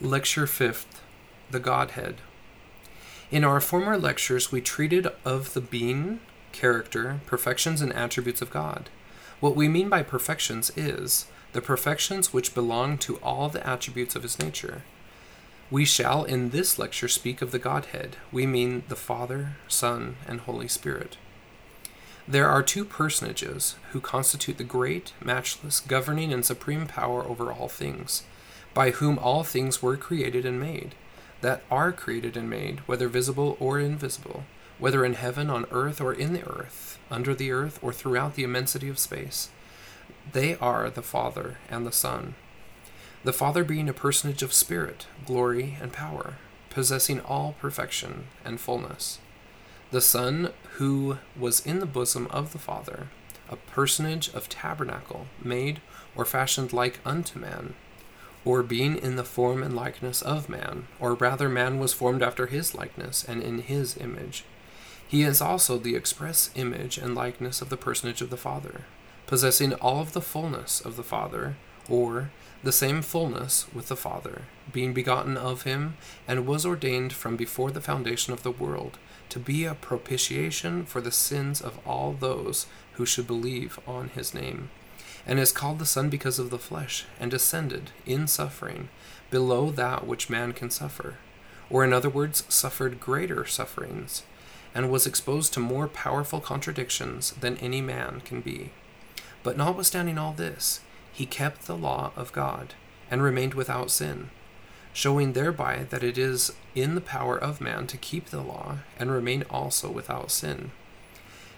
Lecture 5th The Godhead. In our former lectures, we treated of the being, character, perfections, and attributes of God. What we mean by perfections is the perfections which belong to all the attributes of his nature. We shall in this lecture speak of the Godhead. We mean the Father, Son, and Holy Spirit. There are two personages who constitute the great, matchless, governing, and supreme power over all things, by whom all things were created and made, that are created and made, whether visible or invisible, whether in heaven, on earth, or in the earth, under the earth, or throughout the immensity of space. They are the Father and the Son. The Father being a personage of spirit, glory, and power, possessing all perfection and fullness the Son who was in the bosom of the Father, a personage of tabernacle, made or fashioned like unto man, or being in the form and likeness of man, or rather man was formed after his likeness and in his image. He is also the express image and likeness of the personage of the Father, possessing all of the fullness of the Father, or the same fullness with the Father, being begotten of him, and was ordained from before the foundation of the world to be a propitiation for the sins of all those who should believe on his name, and is called the Son because of the flesh, and descended in suffering below that which man can suffer, or in other words, suffered greater sufferings, and was exposed to more powerful contradictions than any man can be. But notwithstanding all this, he kept the law of God, and remained without sin showing thereby that it is in the power of man to keep the law and remain also without sin.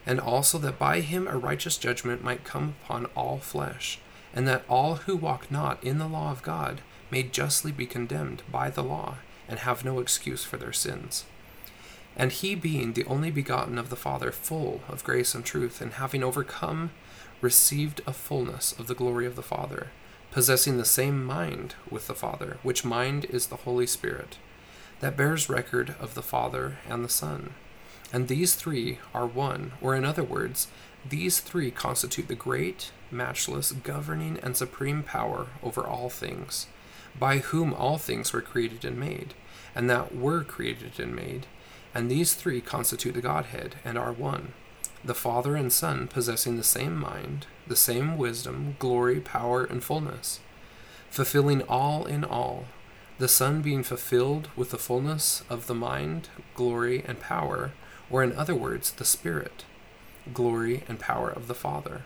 And also that by him a righteous judgment might come upon all flesh, and that all who walk not in the law of God may justly be condemned by the law, and have no excuse for their sins. And he, being the only begotten of the Father, full of grace and truth, and having overcome, received a fullness of the glory of the Father possessing the same mind with the Father, which mind is the Holy Spirit, that bears record of the Father and the Son. And these three are one, or in other words, these three constitute the great, matchless, governing, and supreme power over all things, by whom all things were created and made, and that were created and made. And these three constitute the Godhead and are one the Father and Son possessing the same mind, the same wisdom, glory, power, and fullness, fulfilling all in all, the Son being fulfilled with the fullness of the mind, glory, and power, or in other words, the Spirit, glory, and power of the Father,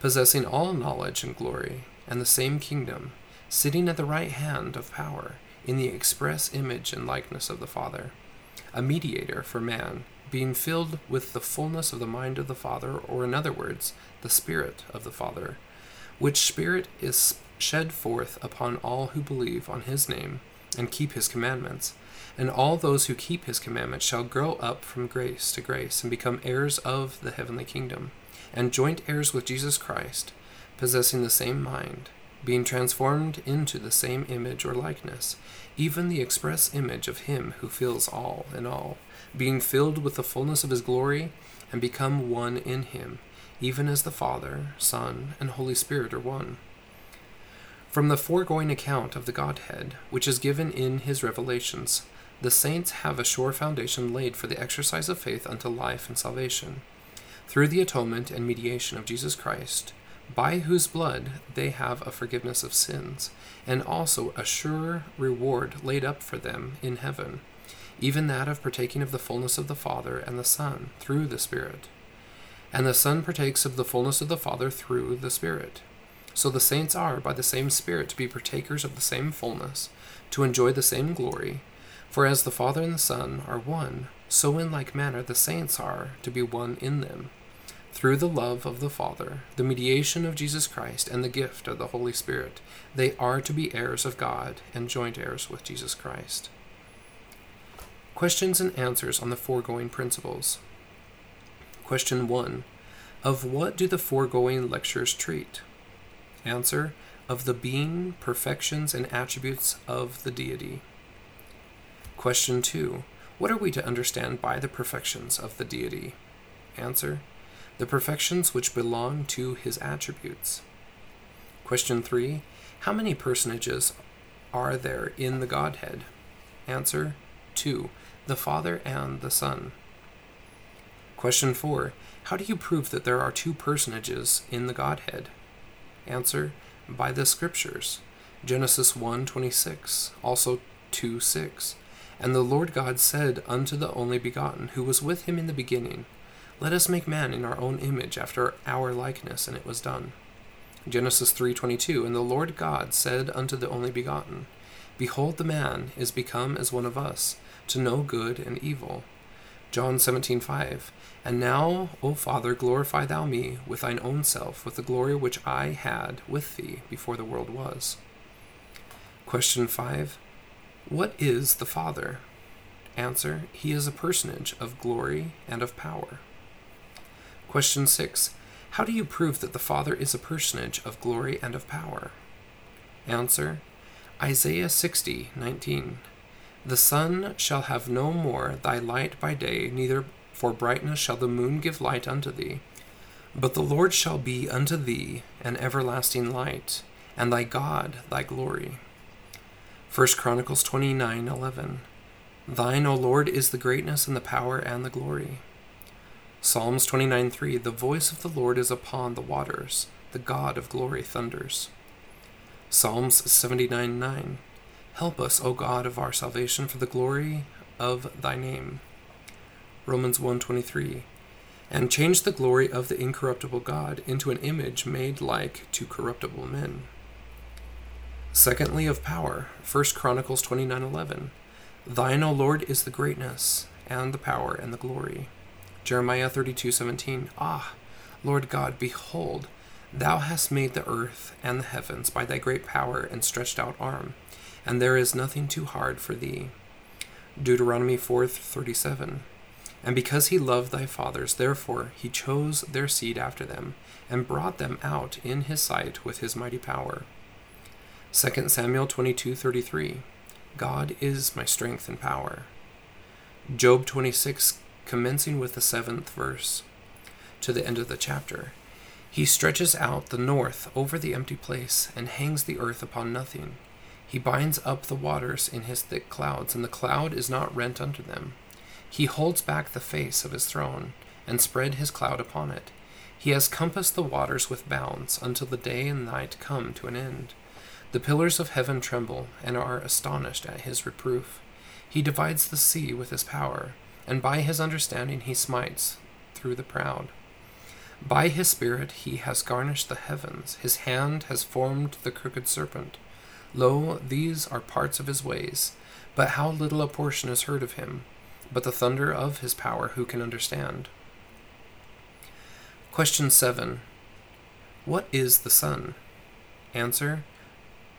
possessing all knowledge and glory, and the same kingdom, sitting at the right hand of power, in the express image and likeness of the Father, a mediator for man being filled with the fullness of the mind of the Father, or in other words, the Spirit of the Father, which Spirit is shed forth upon all who believe on his name and keep his commandments. And all those who keep his commandments shall grow up from grace to grace and become heirs of the heavenly kingdom, and joint heirs with Jesus Christ, possessing the same mind, being transformed into the same image or likeness, even the express image of him who fills all in all being filled with the fullness of his glory, and become one in him, even as the Father, Son, and Holy Spirit are one. From the foregoing account of the Godhead, which is given in his revelations, the saints have a sure foundation laid for the exercise of faith unto life and salvation, through the atonement and mediation of Jesus Christ, by whose blood they have a forgiveness of sins, and also a sure reward laid up for them in heaven even that of partaking of the fullness of the Father and the Son through the Spirit. And the Son partakes of the fullness of the Father through the Spirit. So the saints are, by the same Spirit, to be partakers of the same fullness, to enjoy the same glory. For as the Father and the Son are one, so in like manner the saints are to be one in them. Through the love of the Father, the mediation of Jesus Christ, and the gift of the Holy Spirit, they are to be heirs of God and joint heirs with Jesus Christ. Questions and answers on the foregoing principles. Question 1. Of what do the foregoing lectures treat? Answer. Of the being, perfections, and attributes of the deity. Question 2. What are we to understand by the perfections of the deity? Answer. The perfections which belong to his attributes. Question 3. How many personages are there in the Godhead? Answer 2. The Father and the Son. Question 4. How do you prove that there are two personages in the Godhead? Answer by the scriptures. Genesis 1:26, also 2:6. And the Lord God said unto the only begotten, who was with him in the beginning, Let us make man in our own image, after our likeness, and it was done. Genesis 3:22 And the Lord God said unto the only begotten, Behold the man is become as one of us, to know good and evil. John 17:5 And now, O Father, glorify thou me with thine own self, with the glory which I had with thee before the world was. Question 5. What is the Father? Answer. He is a personage of glory and of power. Question 6. How do you prove that the Father is a personage of glory and of power? Answer Isaiah 60, 19. The sun shall have no more thy light by day, neither for brightness shall the moon give light unto thee. But the Lord shall be unto thee an everlasting light, and thy God thy glory. 1 Chronicles 29, 11. Thine, O Lord, is the greatness and the power and the glory. Psalms 29:3 The voice of the Lord is upon the waters, the God of glory thunders. Psalms 79:9 Help us, O God of our salvation, for the glory of thy name. Romans 1:23 And change the glory of the incorruptible God into an image made like to corruptible men. Secondly of power, 1 Chronicles 29:11 Thine, O Lord, is the greatness and the power and the glory. Jeremiah 32:17 Ah, Lord God, behold, thou hast made the earth and the heavens by thy great power and stretched out arm, and there is nothing too hard for thee. Deuteronomy 4:37 And because he loved thy fathers, therefore he chose their seed after them, and brought them out in his sight with his mighty power. 2 Samuel 22:33 God is my strength and power. Job 26 commencing with the seventh verse to the end of the chapter. He stretches out the north over the empty place and hangs the earth upon nothing. He binds up the waters in his thick clouds, and the cloud is not rent under them. He holds back the face of his throne, and spread his cloud upon it. He has compassed the waters with bounds, until the day and night come to an end. The pillars of heaven tremble, and are astonished at his reproof. He divides the sea with his power and by his understanding he smites through the proud. By his spirit he has garnished the heavens, his hand has formed the crooked serpent. Lo, these are parts of his ways, but how little a portion is heard of him. But the thunder of his power who can understand? Question 7. What is the Son? Answer.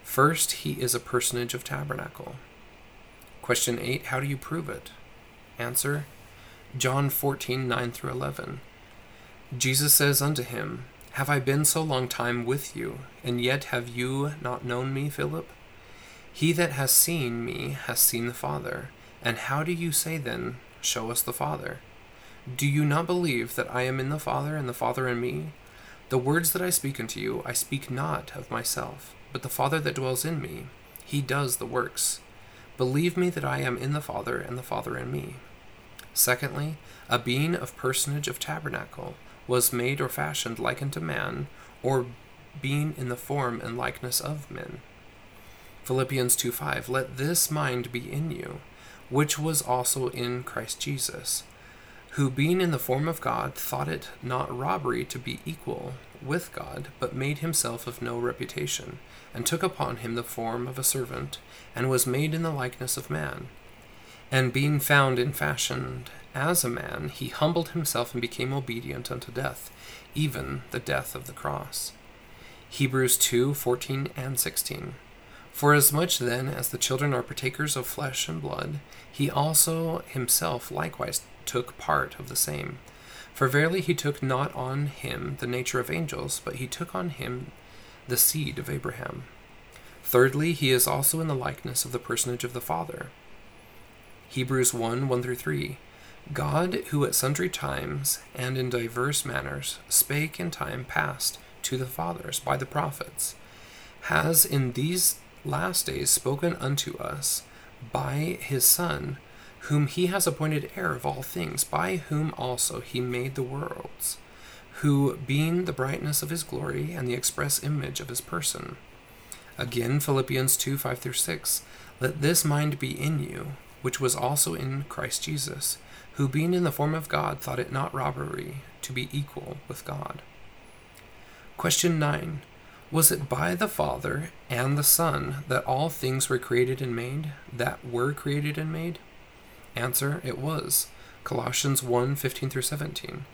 First, he is a personage of tabernacle. Question 8. How do you prove it? Answer John 14 9 through 11. Jesus says unto him, Have I been so long time with you, and yet have you not known me, Philip? He that has seen me has seen the Father. And how do you say then, Show us the Father? Do you not believe that I am in the Father, and the Father in me? The words that I speak unto you, I speak not of myself, but the Father that dwells in me, he does the works. Believe me that I am in the Father, and the Father in me. Secondly, a being of personage of tabernacle was made or fashioned like unto man, or being in the form and likeness of men. Philippians 2 5 Let this mind be in you, which was also in Christ Jesus, who being in the form of God thought it not robbery to be equal with God, but made himself of no reputation, and took upon him the form of a servant and was made in the likeness of man. And being found in fashion as a man, he humbled himself and became obedient unto death, even the death of the cross. Hebrews 2 14 and 16. For as much then as the children are partakers of flesh and blood, he also himself likewise took part of the same. For verily he took not on him the nature of angels, but he took on him the seed of Abraham. Thirdly, he is also in the likeness of the personage of the Father. Hebrews 1 1 through 3. God, who at sundry times and in diverse manners spake in time past to the fathers by the prophets, has in these last days spoken unto us by his Son, whom he has appointed heir of all things, by whom also he made the worlds, who, being the brightness of his glory and the express image of his person. Again, Philippians 2 5 through 6. Let this mind be in you, which was also in Christ Jesus, who, being in the form of God, thought it not robbery to be equal with God. Question 9. Was it by the Father and the Son that all things were created and made, that were created and made? Answer, it was. Colossians 1 15 through 17.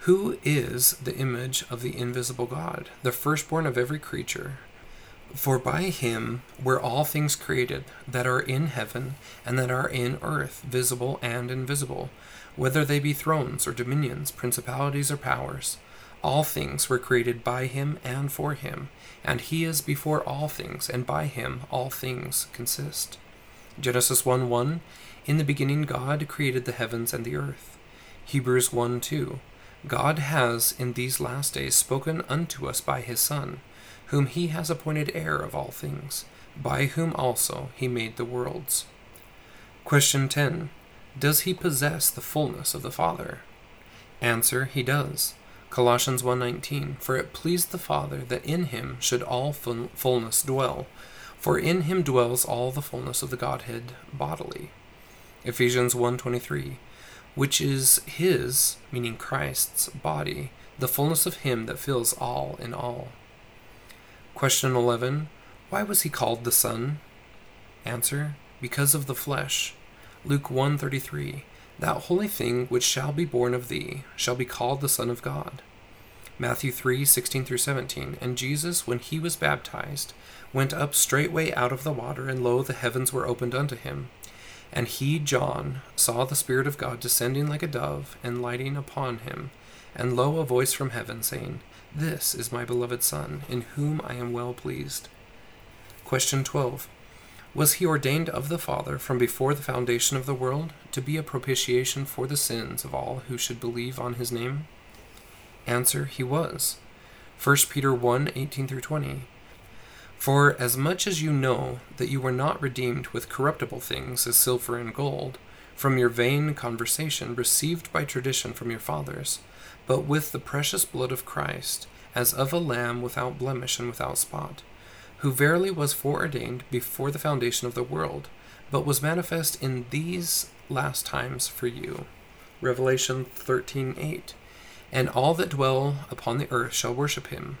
Who is the image of the invisible God, the firstborn of every creature? For by him were all things created, that are in heaven and that are in earth, visible and invisible, whether they be thrones or dominions, principalities or powers. All things were created by him and for him, and he is before all things, and by him all things consist. Genesis 1 1 In the beginning, God created the heavens and the earth. Hebrews 1 2 God has in these last days spoken unto us by his Son, whom he has appointed heir of all things, by whom also he made the worlds. Question 10 Does he possess the fullness of the Father? Answer, he does. Colossians 1:19 For it pleased the Father that in him should all fullness dwell for in him dwells all the fullness of the Godhead bodily. Ephesians 1:23 Which is his meaning Christ's body the fullness of him that fills all in all. Question 11 Why was he called the Son? Answer Because of the flesh. Luke 1:33 that holy thing which shall be born of thee shall be called the Son of God. Matthew 3 16 through 17. And Jesus, when he was baptized, went up straightway out of the water, and lo, the heavens were opened unto him. And he, John, saw the Spirit of God descending like a dove and lighting upon him. And lo, a voice from heaven saying, This is my beloved Son, in whom I am well pleased. Question 12. Was he ordained of the Father from before the foundation of the world to be a propitiation for the sins of all who should believe on his name? Answer, he was. 1 Peter 1 18 through 20. For as much as you know that you were not redeemed with corruptible things as silver and gold, from your vain conversation received by tradition from your fathers, but with the precious blood of Christ, as of a lamb without blemish and without spot who verily was foreordained before the foundation of the world, but was manifest in these last times for you. Revelation 13:8. And all that dwell upon the earth shall worship him.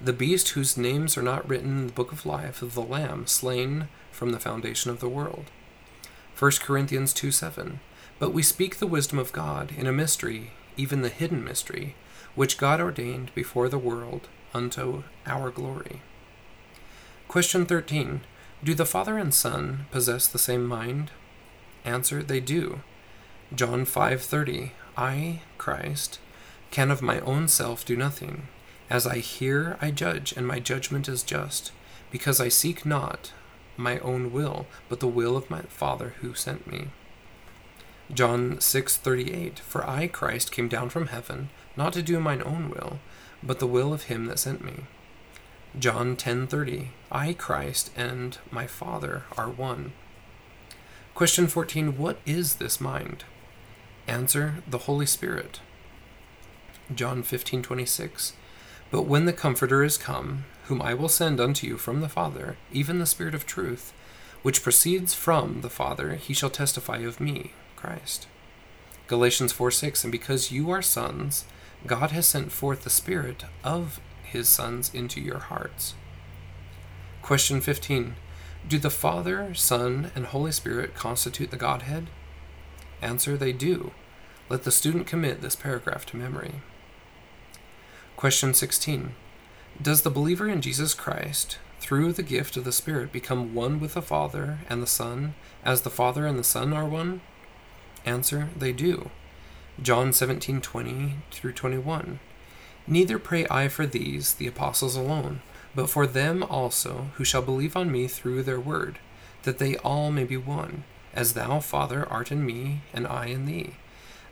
The beast whose names are not written in the book of life of the Lamb slain from the foundation of the world. 1 Corinthians 2 7. But we speak the wisdom of God in a mystery, even the hidden mystery, which God ordained before the world unto our glory. Question 13. Do the Father and Son possess the same mind? Answer, they do. John 5:30. I, Christ, can of my own self do nothing. As I hear, I judge, and my judgment is just, because I seek not my own will, but the will of my Father who sent me. John 6:38 For I Christ came down from heaven not to do mine own will but the will of him that sent me John 10:30 I Christ and my Father are one. Question 14 What is this mind? Answer the Holy Spirit. John 15:26 But when the comforter is come whom I will send unto you from the Father even the Spirit of truth which proceeds from the Father he shall testify of me Christ. Galatians 4 6 And because you are sons, God has sent forth the Spirit of his sons into your hearts. Question 15 Do the Father, Son, and Holy Spirit constitute the Godhead? Answer They do. Let the student commit this paragraph to memory. Question 16 Does the believer in Jesus Christ, through the gift of the Spirit, become one with the Father and the Son, as the Father and the Son are one? Answer They do. John 17:20 through 21. Neither pray I for these, the apostles alone, but for them also who shall believe on me through their word, that they all may be one, as thou, Father, art in me, and I in thee,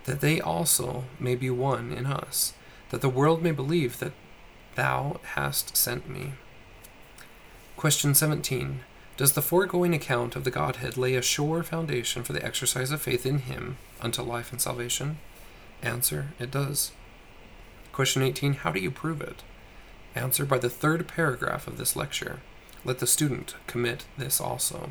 that they also may be one in us, that the world may believe that thou hast sent me. Question 17. Does the foregoing account of the Godhead lay a sure foundation for the exercise of faith in Him unto life and salvation? Answer, it does. Question 18 How do you prove it? Answer by the third paragraph of this lecture. Let the student commit this also.